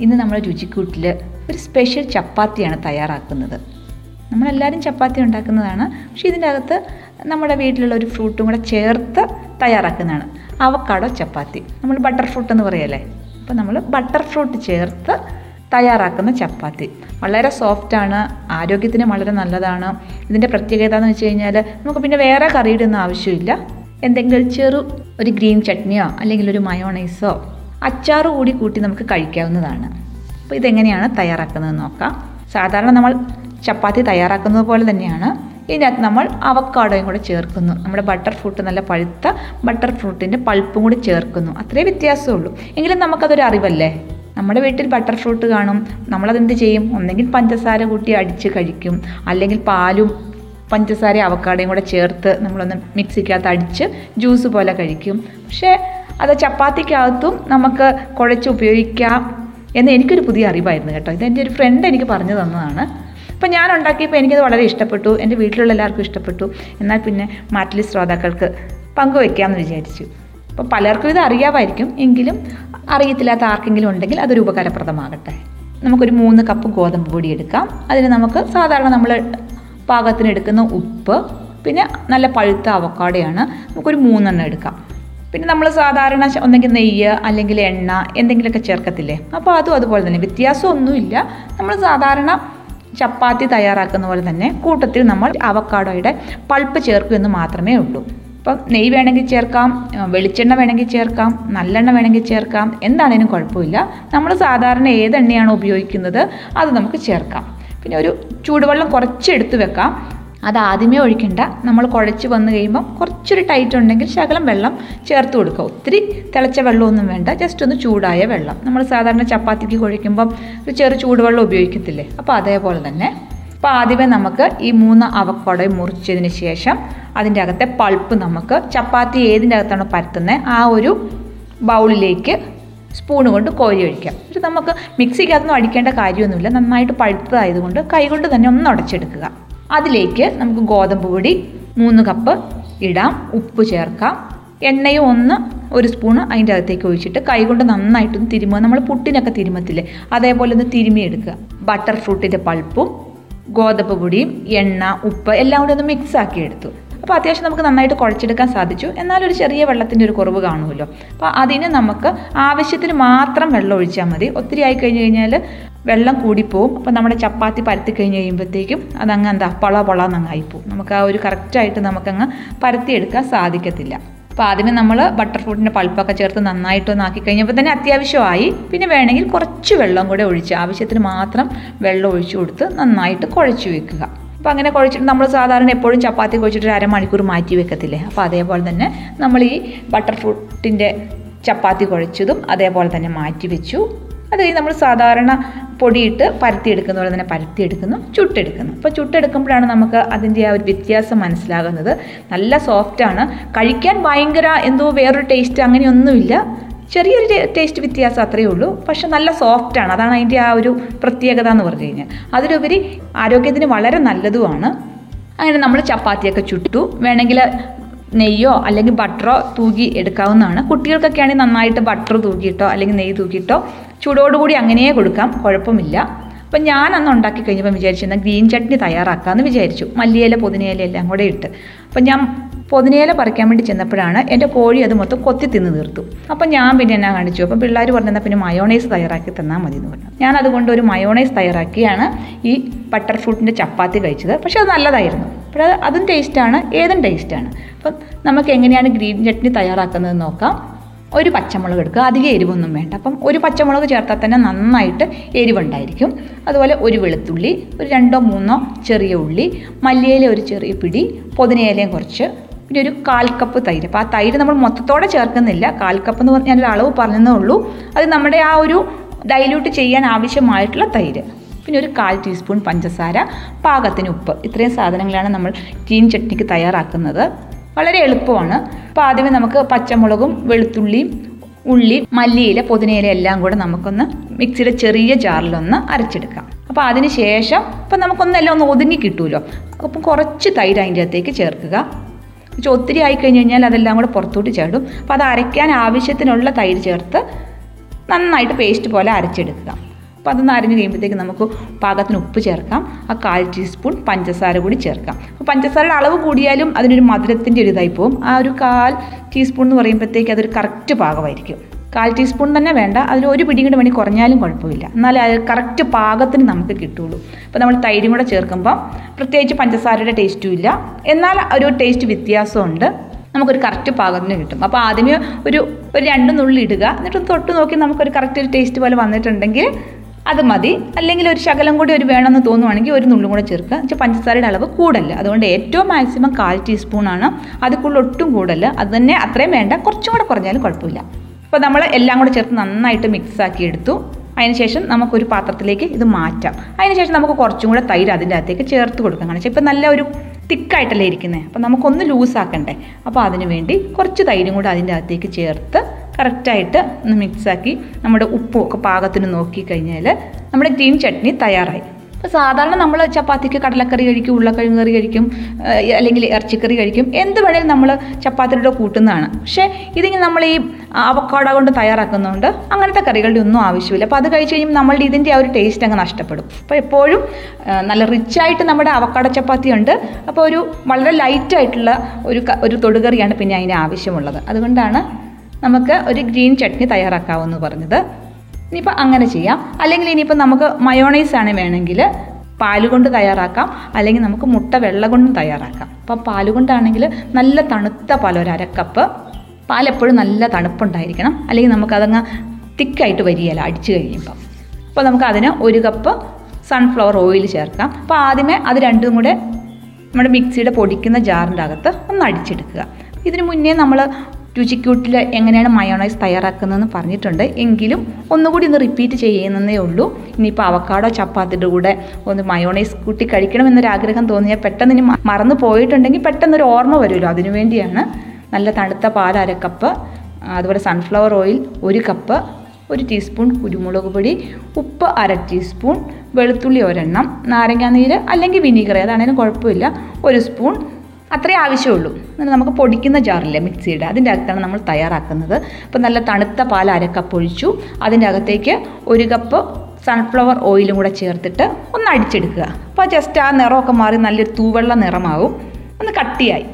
ഇന്ന് നമ്മൾ രുചിക്കൂട്ടിൽ ഒരു സ്പെഷ്യൽ ചപ്പാത്തിയാണ് തയ്യാറാക്കുന്നത്. നമ്മളെല്ലാവരും ചപ്പാത്തി ഉണ്ടാക്കുന്നതാണ്. പക്ഷേ ഇതിന്റെ അകത്ത് നമ്മുടെ വീട്ടിലുള്ള ഒരു ഫ്രൂട്ടും കൂടെ ചേർത്ത് തയ്യാറാക്കുന്നതാണ്. അവക്കാടോ ചപ്പാത്തി. നമ്മൾ ബട്ടർ ഫ്രൂട്ട് എന്ന് പറയല്ലേ? അപ്പോൾ നമ്മൾ ബട്ടർ ഫ്രൂട്ട് ചേർത്ത് തയ്യാറാക്കുന്ന ചപ്പാത്തി. വളരെ സോഫ്റ്റാണ് ആരോഗ്യത്തിന് വളരെ നല്ലതാണ്. ഇതിന്റെ പ്രത്യേകത എന്ന് വെച്ച് കഴിഞ്ഞാൽ നമുക്ക് പിന്നെ വേറെ കറിയുടെ ഒന്നും ആവശ്യമില്ല. എന്തെങ്കിലും ചെറു ഒരു ഗ്രീൻ ചട്നിയോ അല്ലെങ്കിൽ ഒരു മയോണൈസോ അച്ചാറ് കൂടി കൂട്ടി നമുക്ക് കഴിക്കാവുന്നതാണ്. അപ്പോൾ ഇതെങ്ങനെയാണ് തയ്യാറാക്കുന്നത് നോക്കാം. സാധാരണ നമ്മൾ ചപ്പാത്തി തയ്യാറാക്കുന്നത് പോലെ തന്നെയാണ്. ഇതിനകത്ത് നമ്മൾ അവക്കാടോയും കൂടെ ചേർക്കുന്നു. നമ്മുടെ ബട്ടർ ഫ്രൂട്ട് നല്ല പഴുത്ത ബട്ടർ ഫ്രൂട്ടിന്റെ പൾപ്പും കൂടി ചേർക്കുന്നു. അത്രേ വ്യത്യാസമുള്ളൂ എങ്കിലും നമുക്കതൊരു അറിവല്ലേ? നമ്മുടെ വീട്ടിൽ ബട്ടർ ഫ്രൂട്ട് കാണും. നമ്മളതെന്ത് ചെയ്യും? ഒന്നെങ്കിൽ പഞ്ചസാര കൂട്ടി അടിച്ച് കഴിക്കും. അല്ലെങ്കിൽ പാലും പഞ്ചസാര അവക്കാടയും കൂടെ ചേർത്ത് നമ്മളൊന്ന് മിക്സിക്കകത്ത് അടിച്ച് ജ്യൂസ് പോലെ കഴിക്കും. പക്ഷേ അത് ചപ്പാത്തിക്കകത്തും നമുക്ക് കുഴച്ച് ഉപയോഗിക്കാം എന്ന് എനിക്കൊരു പുതിയ അറിവായിരുന്നു കേട്ടോ. ഇതെന്റെ ഒരു ഫ്രണ്ട് എനിക്ക് പറഞ്ഞു തന്നതാണ്. അപ്പോൾ ഞാൻ ഉണ്ടാക്കിയപ്പോൾ എനിക്കത് വളരെ ഇഷ്ടപ്പെട്ടു. എന്റെ വീട്ടിലുള്ള എല്ലാവർക്കും ഇഷ്ടപ്പെട്ടു. എന്നാൽ പിന്നെ മാറ്റിലി ശ്രോതാക്കൾക്ക് പങ്കുവെക്കാമെന്ന് വിചാരിച്ചു. അപ്പോൾ പലർക്കും ഇത് അറിയാമായിരിക്കും. എങ്കിലും അറിയത്തില്ലാത്ത ആർക്കെങ്കിലും ഉണ്ടെങ്കിൽ അതൊരു ഉപകാരപ്രദമാകട്ടെ. നമുക്കൊരു മൂന്ന് കപ്പ് ഗോതമ്പ് പൊടി എടുക്കാം. അതിന് നമുക്ക് സാധാരണ നമ്മൾ പാകത്തിന് എടുക്കുന്ന ഉപ്പ് പിന്നെ നല്ല പഴുത്ത അവക്കാടയാണ്. നമുക്കൊരു മൂന്നെണ്ണം എടുക്കാം. പിന്നെ നമ്മൾ സാധാരണ ഒന്നെങ്കിൽ നെയ്യ് അല്ലെങ്കിൽ എണ്ണ എന്തെങ്കിലുമൊക്കെ ചേർക്കത്തില്ലേ? അപ്പോൾ അതും അതുപോലെ തന്നെ. വ്യത്യാസമൊന്നുമില്ല. നമ്മൾ സാധാരണ ചപ്പാത്തി തയ്യാറാക്കുന്ന പോലെ തന്നെ കൂട്ടത്തിൽ നമ്മൾ അവക്കാടോയുടെ പൾപ്പ് ചേർക്കും എന്ന് മാത്രമേ ഉള്ളൂ. അപ്പം നെയ്യ് വേണമെങ്കിൽ ചേർക്കാം വെളിച്ചെണ്ണ വേണമെങ്കിൽ ചേർക്കാം നല്ലെണ്ണ വേണമെങ്കിൽ ചേർക്കാം എന്താണേലും കുഴപ്പമില്ല. നമ്മൾ സാധാരണ ഏതെണ്ണയാണോ ഉപയോഗിക്കുന്നത് അത് നമുക്ക് ചേർക്കാം. പിന്നെ ഒരു ചൂടുവെള്ളം കുറച്ച് എടുത്ത് വെക്കാം. അത് ആദ്യമേ ഒഴിക്കണ്ട. നമ്മൾ കുഴച്ച് വന്നു കഴിയുമ്പോൾ കുറച്ചൊരു ടൈറ്റ് ഉണ്ടെങ്കിൽ ശകലം വെള്ളം ചേർത്ത് കൊടുക്കുക. ഒത്തിരി തിളച്ച വെള്ളമൊന്നും വേണ്ട ജസ്റ്റ് ഒന്ന് ചൂടായ വെള്ളം. നമ്മൾ സാധാരണ ചപ്പാത്തിക്ക് കുഴയ്ക്കുമ്പം ഒരു ചെറു ചൂടുവെള്ളം ഉപയോഗിക്കത്തില്ലേ? അപ്പോൾ അതേപോലെ തന്നെ അപ്പോൾ ആദ്യമേ നമുക്ക് ഈ മൂന്ന് അവക്കോടയും മുറിച്ചതിന് ശേഷം അതിന്റെ അകത്തെ പൾപ്പ് നമുക്ക് ചപ്പാത്തി ഏതിന്റെ അകത്താണോ പരത്തുന്നത് ആ ഒരു ബൗളിലേക്ക് സ്പൂൺ കൊണ്ട് കോരി ഒഴിക്കാം. ഇത് നമുക്ക് മിക്സിക്കകത്തൊന്നും അടിക്കേണ്ട കാര്യമൊന്നുമില്ല. നന്നായിട്ട് പഴുത്തതായതുകൊണ്ട് കൈകൊണ്ട് തന്നെ ഒന്ന് ഉടച്ചെടുക്കുക. അതിലേക്ക് നമുക്ക് ഗോതമ്പ് പൊടി മൂന്ന് കപ്പ് ഇടാം ഉപ്പ് ചേർക്കാം. എണ്ണയും ഒന്ന് ഒരു സ്പൂണ് അതിന്റെ അകത്തേക്ക് ഒഴിച്ചിട്ട് കൈകൊണ്ട് നന്നായിട്ടൊന്ന് തിരുമുക. നമ്മൾ പുട്ടിനൊക്കെ തിരുമത്തില്ലേ? അതേപോലെ ഒന്ന് തിരുമിയെടുക്കുക ബട്ടർ ഫ്രൂട്ടിന്റെ പൾപ്പും ഗോതമ്പ് പൊടിയും എണ്ണ ഉപ്പ് എല്ലാം കൂടി ഒന്ന് മിക്സ് ആക്കി എടുത്തു. അപ്പോൾ അത്യാവശ്യം നമുക്ക് നന്നായിട്ട് കുഴച്ചെടുക്കാൻ സാധിച്ചു. എന്നാൽ ഒരു ചെറിയ വെള്ളത്തിന്റെ ഒരു കുറവ് കാണുമല്ലോ. അപ്പോൾ അതിന് നമുക്ക് ആവശ്യത്തിന് മാത്രം വെള്ളം ഒഴിച്ചാൽ മതി. ഒത്തിരി ആയി കഴിഞ്ഞ് കഴിഞ്ഞാൽ വെള്ളം കൂടിപ്പോവും. അപ്പോൾ നമ്മുടെ ചപ്പാത്തി പരത്തി കഴിഞ്ഞ് കഴിയുമ്പോഴത്തേക്കും അതങ്ങ് എന്താ പള പള എന്നങ്ങായിപ്പോവും നമുക്ക് ആ ഒരു കറക്റ്റായിട്ട് നമുക്കങ്ങ് പരത്തിയെടുക്കാൻ സാധിക്കത്തില്ല. അപ്പോൾ ആദ്യമേ നമ്മൾ ബട്ടർ ഫ്രൂട്ടിന്റെ പൾപ്പൊക്കെ ചേർത്ത് നന്നായിട്ടൊന്ന് ആക്കി കഴിഞ്ഞപ്പോൾ തന്നെ അത്യാവശ്യമായി. പിന്നെ വേണമെങ്കിൽ കുറച്ച് വെള്ളം കൂടെ ഒഴിച്ച് ആവശ്യത്തിന് മാത്രം വെള്ളം ഒഴിച്ചു കൊടുത്ത് നന്നായിട്ട് കുഴച്ച് വെക്കുക. അപ്പോൾ അങ്ങനെ കുഴച്ചിട്ട് നമ്മൾ സാധാരണ എപ്പോഴും ചപ്പാത്തി കുഴച്ചിട്ട് ഒരു അരമണിക്കൂർ മാറ്റി വെക്കത്തില്ലേ? അപ്പോൾ അതേപോലെ തന്നെ നമ്മൾ ഈ ബട്ടർ ഫ്രൂട്ടിന്റെ ചപ്പാത്തി കുഴച്ചതും അതേപോലെ തന്നെ മാറ്റി വെച്ചു. അത് നമ്മൾ സാധാരണ പൊടിയിട്ട് പരത്തിയെടുക്കുന്ന പോലെ തന്നെ പരത്തിയെടുക്കുന്നു ചുട്ടെടുക്കുന്നു. അപ്പോൾ ചുട്ടെടുക്കുമ്പോഴാണ് നമുക്ക് അതിന്റെ ആ ഒരു വ്യത്യാസം മനസ്സിലാകുന്നത്. നല്ല സോഫ്റ്റാണ് കഴിക്കാൻ ഭയങ്കര എന്തോ വേറൊരു ടേസ്റ്റ് അങ്ങനെയൊന്നുമില്ല. ചെറിയൊരു ടേസ്റ്റ് വ്യത്യാസം അത്രയേ ഉള്ളൂ. പക്ഷെ നല്ല സോഫ്റ്റാണ് അതാണ് അതിന്റെ ആ ഒരു പ്രത്യേകത എന്ന് പറഞ്ഞു കഴിഞ്ഞാൽ. അതിലുപരി ആരോഗ്യത്തിന് വളരെ നല്ലതുമാണ്. അങ്ങനെ നമ്മൾ ചപ്പാത്തിയൊക്കെ ചുട്ടു. വേണമെങ്കിൽ നെയ്യോ അല്ലെങ്കിൽ ബട്ടറോ തൂകി എടുക്കാവുന്നതാണ്. കുട്ടികൾക്കൊക്കെ ആണെങ്കിൽ നന്നായിട്ട് ബട്ടർ തൂക്കിയിട്ടോ അല്ലെങ്കിൽ നെയ്യ് തൂക്കിയിട്ടോ ചൂടോടുകൂടി അങ്ങനെയേ കൊടുക്കാം. കുഴപ്പമില്ല. അപ്പം ഞാൻ അന്ന് ഉണ്ടാക്കി കഴിഞ്ഞപ്പോൾ വിചാരിച്ചിരുന്ന ഗ്രീൻ ചട്നി തയ്യാറാക്കാമെന്ന് വിചാരിച്ചു. മല്ലിയില പുതിനയില എല്ലാം കൂടെ ഇട്ട്. അപ്പം ഞാൻ പുതിനയില പറിക്കാൻ വേണ്ടി ചെന്നപ്പോഴാണ് എന്റെ കോഴി അത് മൊത്തം കൊത്തി തിന്ന് തീർത്തു. അപ്പം ഞാൻ പിന്നെ എന്നാ കാണിച്ചു? അപ്പം പിള്ളേർ പറഞ്ഞാൽ പിന്നെ മയോണൈസ് തയ്യാറാക്കി തന്നാൽ മതി എന്ന് പറഞ്ഞു. ഞാൻ അതുകൊണ്ട് ഒരു മയോണൈസ് തയ്യാറാക്കിയാണ് ഈ ബട്ടർ ഫ്രൂട്ടിന്റെ ചപ്പാത്തി കഴിച്ചത്. പക്ഷേ അത് നല്ലതായിരുന്നു. അപ്പോൾ അത് അതും ടേസ്റ്റാണ് ഏതും ടേസ്റ്റാണ് അപ്പം നമുക്ക് എങ്ങനെയാണ് ഗ്രീൻ ചട്നി തയ്യാറാക്കുന്നത് നോക്കാം. ഒരു പച്ചമുളക് എടുക്കുക. അധികം എരിവൊന്നും വേണ്ട. അപ്പം ഒരു പച്ചമുളക് ചേർത്താൽ തന്നെ നന്നായിട്ട് എരിവുണ്ടായിരിക്കും. അതുപോലെ ഒരു വെളുത്തുള്ളി ഒരു രണ്ടോ മൂന്നോ ചെറിയ ഉള്ളി മല്ലിയില ഒരു ചെറിയ പിടി പുതിനയിലയും കുറച്ച് പിന്നെ ഒരു കാൽ കപ്പ് തൈര്. അപ്പോൾ ആ തൈര് നമ്മൾ മൊത്തത്തോടെ ചേർക്കുന്നില്ല. കാൽ കപ്പ് എന്ന് പറഞ്ഞാൽ ഒരു അളവ് പറഞ്ഞതേ ഉള്ളൂ. അത് നമ്മുടെ ആ ഒരു ഡൈല്യൂട്ട് ചെയ്യാൻ ആവശ്യമായിട്ടുള്ള തൈര്. പിന്നെ ഒരു കാൽ ടീസ്പൂൺ പഞ്ചസാര പാകത്തിന് ഉപ്പ്. ഇത്രയും സാധനങ്ങളാണ് നമ്മൾ ഗ്രീൻ ചട്നിക്ക് തയ്യാറാക്കുന്നത്. വളരെ എളുപ്പമാണ്. അപ്പോൾ ആദ്യമേ നമുക്ക് പച്ചമുളകും വെളുത്തുള്ളിയും ഉള്ളി മല്ലിയില പുതിനയില എല്ലാം കൂടെ നമുക്കൊന്ന് മിക്സിയുടെ ചെറിയ ജാറിലൊന്ന് അരച്ചെടുക്കാം. അപ്പോൾ അതിന് ശേഷം ഇപ്പം നമുക്കൊന്നെല്ലാം ഒന്ന് ഒതുങ്ങി കിട്ടുമല്ലോ അപ്പം കുറച്ച് തൈര് അതിന്റെ അകത്തേക്ക് ചേർക്കുക. പക്ഷെ ഒത്തിരി ആയി കഴിഞ്ഞ് കഴിഞ്ഞാൽ അതെല്ലാം കൂടെ പുറത്തോട്ട് ചേടും. അപ്പോൾ അത് അരയ്ക്കാൻ ആവശ്യത്തിനുള്ള തൈര് ചേർത്ത് നന്നായിട്ട് പേസ്റ്റ് പോലെ അരച്ചെടുക്കുക. അപ്പോൾ അതൊന്ന് അരഞ്ഞ് കഴിയുമ്പോഴത്തേക്ക് നമുക്ക് പാകത്തിന് ഉപ്പ് ചേർക്കാം. ആ കാൽ ടീസ്പൂൺ പഞ്ചസാര കൂടി ചേർക്കാം. അപ്പോൾ പഞ്ചസാരയുടെ അളവ് കൂടിയാലും അതിനൊരു മധുരത്തിന്റെ ഒരു ഇതായി പോകും ആ ഒരു കാൽ ടീസ്പൂൺ എന്ന് പറയുമ്പോഴത്തേക്ക് അതൊരു കറക്റ്റ് പാകമായിരിക്കും. കാൽ ടീസ്പൂൺ തന്നെ വേണ്ട. അതിൽ ഒരു പിടി കൂടെ വേണി കുറഞ്ഞാലും കുഴപ്പമില്ല. എന്നാലേ അത് കറക്റ്റ് പാകത്തിന് നമുക്ക് കിട്ടുള്ളൂ. അപ്പോൾ നമ്മൾ തൈരും കൂടെ ചേർക്കുമ്പോൾ പ്രത്യേകിച്ച് പഞ്ചസാരയുടെ ടേസ്റ്റും ഇല്ല. എന്നാൽ ഒരു ടേസ്റ്റ് വ്യത്യാസമുണ്ട്. നമുക്കൊരു കറക്റ്റ് പാകത്തിന് കിട്ടും. അപ്പോൾ ആദ്യമേ ഒരു ഒരു രണ്ട് നുള്ളി ഇടുക. എന്നിട്ട് തൊട്ട് നോക്കി നമുക്കൊരു കറക്റ്റ് ഒരു ടേസ്റ്റ് പോലെ വന്നിട്ടുണ്ടെങ്കിൽ അത് മതി. അല്ലെങ്കിൽ ഒരു ശകലം കൂടി ഒരു വേണമെന്ന് തോന്നുവാണെങ്കിൽ ഒരു നുള്ളും കൂടെ ചേർക്കുക. എന്നുവെച്ചാൽ പഞ്ചസാരയുടെ അളവ് കൂടല്ല അതുകൊണ്ട് ഏറ്റവും മാക്സിമം കാൽ ടീസ്പൂണാണ് അതിൽ കൂടുതൽ ഒട്ടും കൂടല്ല അത് തന്നെ അത്രയും വേണ്ട. കുറച്ചും കൂടെ കുറഞ്ഞാലും കുഴപ്പമില്ല. അപ്പോൾ നമ്മൾ എല്ലാം കൂടെ ചേർത്ത് നന്നായിട്ട് മിക്സ് ആക്കി എടുത്തു. അതിനുശേഷം നമുക്കൊരു പാത്രത്തിലേക്ക് ഇത് മാറ്റാം. അതിനുശേഷം നമുക്ക് കുറച്ചും കൂടെ തൈര് അതിന്റെ അകത്തേക്ക് ചേർത്ത് കൊടുക്കാം. കാരണം ഇപ്പം നല്ല ഒരു തിക്കായിട്ടല്ലേ ഇരിക്കുന്നത് അപ്പോൾ നമുക്കൊന്ന് ലൂസാക്കണ്ടേ അപ്പോൾ അതിന് വേണ്ടി കുറച്ച് തൈരും കൂടെ അതിന്റെ അകത്തേക്ക് ചേർത്ത് കറക്റ്റായിട്ട് ഒന്ന് മിക്സാക്കി നമ്മുടെ ഉപ്പും ഒക്കെ പാകത്തിന് നോക്കി കഴിഞ്ഞാൽ നമ്മുടെ ഗ്രീൻ ചട്നി തയ്യാറായി. ഇപ്പോൾ സാധാരണ നമ്മൾ ചപ്പാത്തിക്ക് കടലക്കറി കഴിക്കും ഉരുളക്കിഴങ്ങ് കറി കഴിക്കും അല്ലെങ്കിൽ ഇറച്ചിക്കറി കഴിക്കും. എന്ത് വേണേലും നമ്മൾ ചപ്പാത്തിയുടെ കൂട്ടുന്നതാണ്. പക്ഷേ ഇതിങ്ങനെ നമ്മൾ ഈ അവക്കാട കൊണ്ട് തയ്യാറാക്കുന്നതുകൊണ്ട് അങ്ങനത്തെ കറികളുടെ ഒന്നും ആവശ്യമില്ല. അപ്പോൾ അത് കഴിച്ച് കഴിയുമ്പോൾ നമ്മളുടെ ഇതിന്റെ ആ ഒരു ടേസ്റ്റ് അങ്ങ് നഷ്ടപ്പെടും. അപ്പോൾ എപ്പോഴും നല്ല റിച്ചായിട്ട് നമ്മുടെ അവക്കാട ചപ്പാത്തി ഉണ്ട്. അപ്പോൾ ഒരു വളരെ ലൈറ്റായിട്ടുള്ള ഒരു ഒരു തൊടുകറിയാണ് പിന്നെ അതിന് ആവശ്യമുള്ളത്. അതുകൊണ്ടാണ് നമുക്ക് ഒരു ഗ്രീൻ ചട്നി തയ്യാറാക്കാമെന്ന് പറഞ്ഞത്. ഇനിയിപ്പോൾ അങ്ങനെ ചെയ്യാം. അല്ലെങ്കിൽ ഇനിയിപ്പോൾ നമുക്ക് മയോണൈസ് ആണ് വേണമെങ്കിൽ പാൽ കൊണ്ട് തയ്യാറാക്കാം. അല്ലെങ്കിൽ നമുക്ക് മുട്ട വെള്ള കൊണ്ടും തയ്യാറാക്കാം. അപ്പം പാൽ കൊണ്ടാണെങ്കിൽ നല്ല തണുത്ത പാൽ ഒരു അരക്കപ്പ് പാൽ എപ്പോഴും നല്ല തണുപ്പുണ്ടായിരിക്കണം. അല്ലെങ്കിൽ നമുക്കതങ്ങ് തിക്കായിട്ട് വരികയില്ല അടിച്ചു കഴിയുമ്പം. അപ്പോൾ നമുക്ക് അതിന് ഒരു കപ്പ് സൺഫ്ലവർ ഓയിൽ ചേർക്കാം. അപ്പോൾ ആദ്യമേ അത് രണ്ടും കൂടെ നമ്മുടെ മിക്സിയുടെ പൊടിക്കുന്ന ജാറിന്റെ അകത്ത് ഒന്ന് അടിച്ചെടുക്കുക. ഇതിന് മുന്നേ നമ്മൾ രുചിക്കൂട്ടിൽ എങ്ങനെയാണ് മയോണൈസ് തയ്യാറാക്കുന്നതെന്ന് പറഞ്ഞിട്ടുണ്ട്. എങ്കിലും ഒന്നുകൂടി ഒന്ന് റിപ്പീറ്റ് ചെയ്യുന്നതേ ഉള്ളൂ. ഇനിയിപ്പോൾ അവക്കാടോ ചപ്പാത്തിയുടെ കൂടെ ഒന്ന് മയോണൈസ് കൂട്ടി കഴിക്കണമെന്നൊരാഗ്രഹം തോന്നിയാൽ പെട്ടെന്ന് ഇനി മറന്നു പോയിട്ടുണ്ടെങ്കിൽ പെട്ടെന്നൊരു ഓർമ്മ വരുമല്ലോ. അതിനുവേണ്ടിയാണ് നല്ല തണുത്ത പാൽ അര കപ്പ് അതുപോലെ സൺഫ്ലവർ ഓയിൽ ഒരു കപ്പ് ഒരു ടീസ്പൂൺ കുരുമുളക് പൊടി ഉപ്പ് അര ടീസ്പൂൺ വെളുത്തുള്ളി ഒരെണ്ണം നാരങ്ങാനീര് അല്ലെങ്കിൽ വിനീഗർ ഏതാണേലും കുഴപ്പമില്ല. ഒരു സ്പൂൺ അത്രേ ആവശ്യമുള്ളൂ. എന്നിട്ട് നമുക്ക് പൊടിക്കുന്ന ജാറില്ലേ മിക്സിയുടെ? അതിന്റെ അകത്താണ് നമ്മൾ തയ്യാറാക്കുന്നത്. അപ്പോൾ നല്ല തണുത്ത പാൽ അര കപ്പ് ഒഴിച്ചു. അതിന്റെ അകത്തേക്ക് ഒരു കപ്പ് സൺഫ്ലവർ ഓയിലും കൂടെ ചേർത്തിട്ട് ഒന്ന് അടിച്ചെടുക്കുക. അപ്പോൾ ജസ്റ്റ് ആ നിറമൊക്കെ മാറി നല്ലൊരു തൂവെള്ള നിറമാവും ഒന്ന് കട്ടിയായി.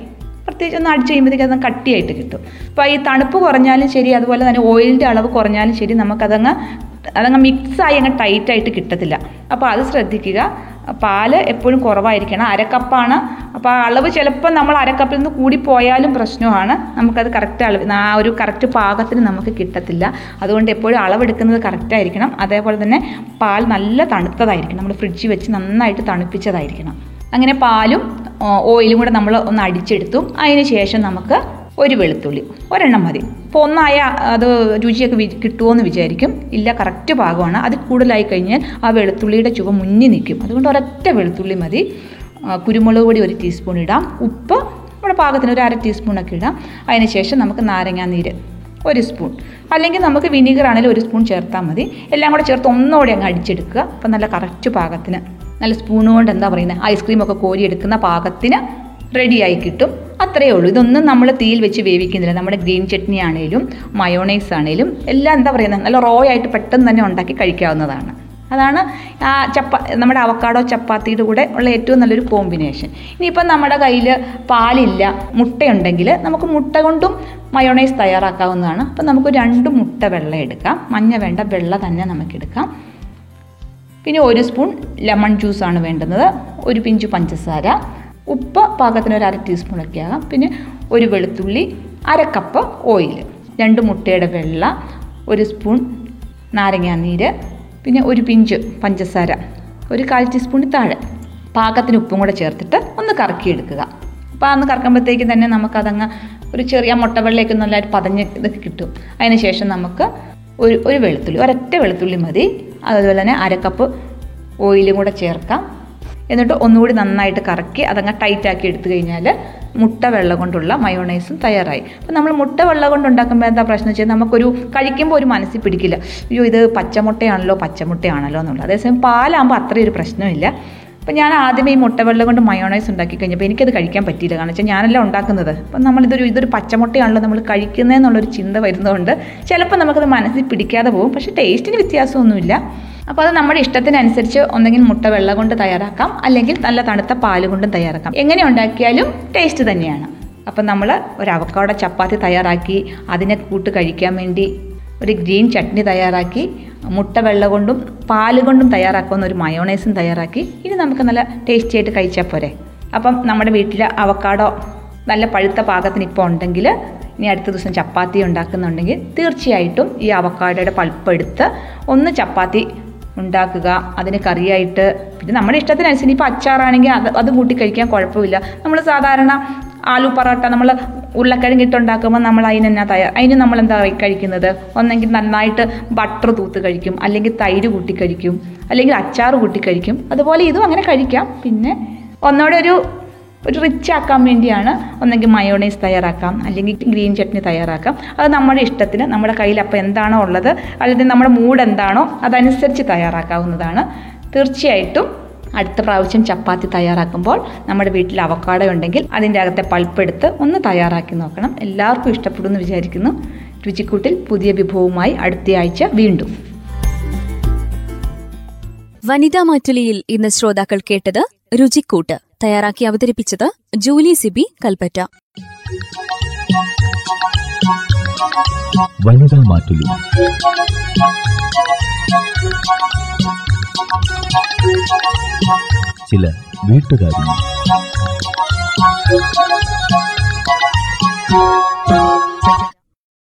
പ്രത്യേകിച്ച് ഒന്ന് അടിച്ച് കഴിയുമ്പോഴത്തേക്ക് അത് കട്ടിയായിട്ട് കിട്ടും. അപ്പോൾ ഈ തണുപ്പ് കുറഞ്ഞാലും ശരി അതുപോലെ തന്നെ ഓയിലിന്റെ അളവ് കുറഞ്ഞാലും ശരി നമുക്കതങ്ങ് അതങ്ങ് മിക്സായി അങ്ങ് ടൈറ്റായിട്ട് കിട്ടത്തില്ല. അപ്പോൾ അത് ശ്രദ്ധിക്കുക. പാൽ എപ്പോഴും കുറവായിരിക്കണം. അരക്കപ്പാണ്. അപ്പോൾ ആ അളവ് ചിലപ്പോൾ നമ്മൾ അരക്കപ്പിൽ നിന്ന് കൂടി പോയാലും പ്രശ്നമാണ്. നമുക്കത് കറക്റ്റ് അളവ് ആ ഒരു കറക്റ്റ് പാകത്തിന് നമുക്ക് കിട്ടത്തില്ല. അതുകൊണ്ട് എപ്പോഴും അളവെടുക്കുന്നത് കറക്റ്റായിരിക്കണം അതേപോലെ തന്നെ പാൽ നല്ല തണുത്തതായിരിക്കണം. നമ്മൾ ഫ്രിഡ്ജിൽ വെച്ച് നന്നായിട്ട് തണുപ്പിച്ചതായിരിക്കണം. അങ്ങനെ പാലും ഓയിലും കൂടെ നമ്മൾ ഒന്ന് അടിച്ചെടുത്തു. അതിന് ശേഷം നമുക്ക് ഒരു വെളുത്തുള്ളി ഒരെണ്ണം മതി. ഇപ്പോൾ ഒന്നായ അത് രുചിയൊക്കെ കിട്ടുമോ എന്ന് വിചാരിക്കും. ഇല്ല കറക്റ്റ് ഭാഗമാണ് അത് കൂടുതലായി കഴിഞ്ഞാൽ ആ വെളുത്തുള്ളിയുടെ ചുവ മുന്നിൽ നിൽക്കും. അതുകൊണ്ട് ഒരൊറ്റ വെളുത്തുള്ളി മതി. കുരുമുളക് പൊടി ഒരു ടീസ്പൂൺ ഇടാം. ഉപ്പ് നമ്മുടെ പാകത്തിന് ഒരു അര ടീസ്പൂണൊക്കെ ഇടാം. അതിന് ശേഷം നമുക്ക് നാരങ്ങാനീര് ഒരു സ്പൂൺ അല്ലെങ്കിൽ നമുക്ക് വിനീഗർ ആണെങ്കിലും ഒരു സ്പൂൺ ചേർത്താൽ മതി. എല്ലാം കൂടെ ചേർത്ത് ഒന്നുകൂടെ അങ്ങ് അടിച്ചെടുക്കുക. അപ്പം നല്ല കറക്റ്റ് പാകത്തിന്. നല്ല സ്പൂൺ കൊണ്ട് എന്താ പറയുന്നത് ഐസ്ക്രീമൊക്കെ കോരിയെടുക്കുന്ന പാകത്തിന് റെഡിയായി കിട്ടും. അത്രയേ ഉള്ളൂ. ഇതൊന്നും നമ്മൾ തീയിൽ വെച്ച് വേവിക്കുന്നില്ല. നമ്മുടെ ഗ്രീൻ ചട്നി ആണേലും മയോണൈസ് ആണേലും എല്ലാം എന്താ പറയുന്നത് നല്ല റോ ആയിട്ട് പെട്ടെന്ന് തന്നെ ഉണ്ടാക്കി കഴിക്കാവുന്നതാണ്. അതാണ് ആ ചപ്പ നമ്മുടെ അവക്കാടോ ചപ്പാത്തിയുടെ കൂടെ ഉള്ള ഏറ്റവും നല്ലൊരു കോമ്പിനേഷൻ. ഇനിയിപ്പം നമ്മുടെ കയ്യിൽ പാലില്ല മുട്ടയുണ്ടെങ്കിൽ നമുക്ക് മുട്ട കൊണ്ടും മയോണൈസ് തയ്യാറാക്കാവുന്നതാണ്. അപ്പം നമുക്ക് രണ്ട് മുട്ട വെള്ളം എടുക്കാം. മഞ്ഞ വേണ്ട വെള്ള തന്നെ നമുക്കെടുക്കാം പിന്നെ ഒരു സ്പൂൺ ലെമൺ ജ്യൂസാണ് വേണ്ടുന്നത്. ഒരു പിഞ്ച് പഞ്ചസാര. ഉപ്പ് പാകത്തിന് ഒരു അര ടീസ്പൂണൊക്കെ ആകാം പിന്നെ ഒരു വെളുത്തുള്ളി അര കപ്പ് ഓയിൽ രണ്ട് മുട്ടയുടെ വെള്ള ഒരു സ്പൂൺ നാരങ്ങാനീര് പിന്നെ ഒരു പിഞ്ച് പഞ്ചസാര ഒരു കാൽ ടീസ്പൂണിൽ താഴെ. പാകത്തിന് ഉപ്പും കൂടെ ചേർത്തിട്ട് ഒന്ന് കറക്കിയെടുക്കുക. അപ്പോൾ അന്ന് കറക്കുമ്പോഴത്തേക്കും തന്നെ നമുക്കതങ്ങ് ഒരു ചെറിയ മുട്ടവെള്ളയൊക്കെ നല്ലതായിട്ട് പതഞ്ഞ് ഇതൊക്കെ കിട്ടും. അതിന് ശേഷം നമുക്ക് ഒരു ഒരു വെളുത്തുള്ളി ഒരൊറ്റ വെളുത്തുള്ളി മതി. അതുപോലെ തന്നെ അരക്കപ്പ് ഓയിലും കൂടെ ചേർക്കാം. എന്നിട്ട് ഒന്നുകൂടി നന്നായിട്ട് കറക്കി അതങ്ങ് ടൈറ്റാക്കി എടുത്തു കഴിഞ്ഞാൽ മുട്ട വെള്ള കൊണ്ടുള്ള മയോണൈസും തയ്യാറായി. അപ്പോൾ നമ്മൾ മുട്ട വെള്ള കൊണ്ട് ഉണ്ടാക്കുമ്പോൾ എന്താ പ്രശ്നം വെച്ചാൽ നമുക്കൊരു കഴിക്കുമ്പോൾ ഒരു മനസ്സിൽ പിടിക്കില്ല. അയ്യോ ഇത് പച്ചമുട്ടയാണല്ലോ പച്ചമുട്ടയാണല്ലോ എന്നുള്ളത്. അതേസമയം പാലാകുമ്പോൾ അത്രയൊരു പ്രശ്നമില്ല. അപ്പം ഞാൻ ആദ്യമേ ഈ മുട്ട വെള്ളം കൊണ്ട് മയോണൈസ് ഉണ്ടാക്കി കഴിഞ്ഞപ്പോൾ എനിക്കത് കഴിക്കാൻ പറ്റിയില്ല. കാരണം വെച്ചാൽ ഞാനല്ല ഉണ്ടാക്കുന്നത്. അപ്പം നമ്മളിതൊരു ഇതൊരു പച്ചമുട്ടയാണല്ലോ നമ്മൾ കഴിക്കുന്നതെന്നുള്ളൊരു ചിന്ത വരുന്നതുകൊണ്ട് ചിലപ്പോൾ നമുക്കത് മനസ്സിൽ പിടിക്കാതെ പോകും. പക്ഷേ ടേസ്റ്റിന് വ്യത്യാസമൊന്നുമില്ല. അപ്പോൾ അത് നമ്മുടെ ഇഷ്ടത്തിനനുസരിച്ച് ഒന്നെങ്കിൽ മുട്ട വെള്ളം കൊണ്ട് തയ്യാറാക്കാം അല്ലെങ്കിൽ നല്ല തണുത്ത പാൽ കൊണ്ടും തയ്യാറാക്കാം. എങ്ങനെ ഉണ്ടാക്കിയാലും ടേസ്റ്റ് തന്നെയാണ്. അപ്പം നമ്മൾ ഒരു അവക്കാട ചപ്പാത്തി തയ്യാറാക്കി അതിനെ കൂട്ട് കഴിക്കാൻ വേണ്ടി ഒരു ഗ്രീൻ ചട്നി തയ്യാറാക്കി മുട്ട വെള്ളം കൊണ്ടും പാൽ കൊണ്ടും തയ്യാറാക്കുന്ന ഒരു മയോണൈസും തയ്യാറാക്കി ഇനി നമുക്ക് നല്ല ടേസ്റ്റി ആയിട്ട് കഴിച്ചാൽ പോരെ. അപ്പം നമ്മുടെ വീട്ടിൽ അവക്കാടോ നല്ല പഴുത്ത പാകത്തിന് ഇപ്പോൾ ഉണ്ടെങ്കിൽ ഇനി അടുത്ത ദിവസം ചപ്പാത്തി ഉണ്ടാക്കുന്നുണ്ടെങ്കിൽ തീർച്ചയായിട്ടും ഈ അവക്കാടോയുടെ പൾപ്പെടുത്ത് ഒന്ന് ചപ്പാത്തി ഉണ്ടാക്കുക അതിന് കറിയായിട്ട്. പിന്നെ നമ്മുടെ ഇഷ്ടത്തിനനുസരിച്ച് ഇപ്പോൾ അച്ചാറാണെങ്കിൽ അത് അത് കൂട്ടി കഴിക്കാൻ കുഴപ്പമില്ല. നമ്മൾ സാധാരണ ആലു പൊറോട്ട നമ്മൾ ഉരുളക്കിഴങ്ങ് ഇട്ടുണ്ടാക്കുമ്പോൾ നമ്മൾ അതിനെന്നാ തയ്യാർ അതിന് നമ്മൾ എന്താ കഴിക്കുന്നത്? ഒന്നെങ്കിൽ നന്നായിട്ട് ബട്ടർ തൂത്ത് കഴിക്കും അല്ലെങ്കിൽ തൈര് കൂട്ടി കഴിക്കും അല്ലെങ്കിൽ അച്ചാർ കൂട്ടി കഴിക്കും. അതുപോലെ ഇതും അങ്ങനെ കഴിക്കാം. പിന്നെ ഒന്നോടെ ഒരു ഒരു റിച്ച് ആക്കാൻ വേണ്ടിയാണ് ഒന്നെങ്കിൽ മയോണൈസ് തയ്യാറാക്കാം അല്ലെങ്കിൽ ഗ്രീൻ ചട്നി തയ്യാറാക്കാം. അത് നമ്മുടെ ഇഷ്ടത്തിന് നമ്മുടെ കയ്യിൽ അപ്പോൾ എന്താണോ ഉള്ളത് അല്ലെങ്കിൽ നമ്മുടെ മൂഡ് എന്താണോ അതനുസരിച്ച് തയ്യാറാക്കാവുന്നതാണ്. തീർച്ചയായിട്ടും അടുത്ത പ്രാവശ്യം ചപ്പാത്തി തയ്യാറാക്കുമ്പോൾ നമ്മുടെ വീട്ടിൽ അവക്കാട ഉണ്ടെങ്കിൽ അതിന്റെ അകത്തെ പൾപ്പെടുത്ത് ഒന്ന് തയ്യാറാക്കി നോക്കണം. എല്ലാവർക്കും ഇഷ്ടപ്പെടുമെന്ന് വിചാരിക്കുന്നു. രുചിക്കൂട്ടിൽ പുതിയ വിഭവവുമായി അടുത്തയാഴ്ച വീണ്ടും. വനിതാ മാറ്റുലിയിൽ ഇന്ന് ശ്രോതാക്കൾ കേട്ടത് രുചിക്കൂട്ട് തയ്യാറാക്കി അവതരിപ്പിച്ചത് ജൂലി സിബി കൽപ്പറ്റ. വനിതാ ചില വീട്ടുകാരി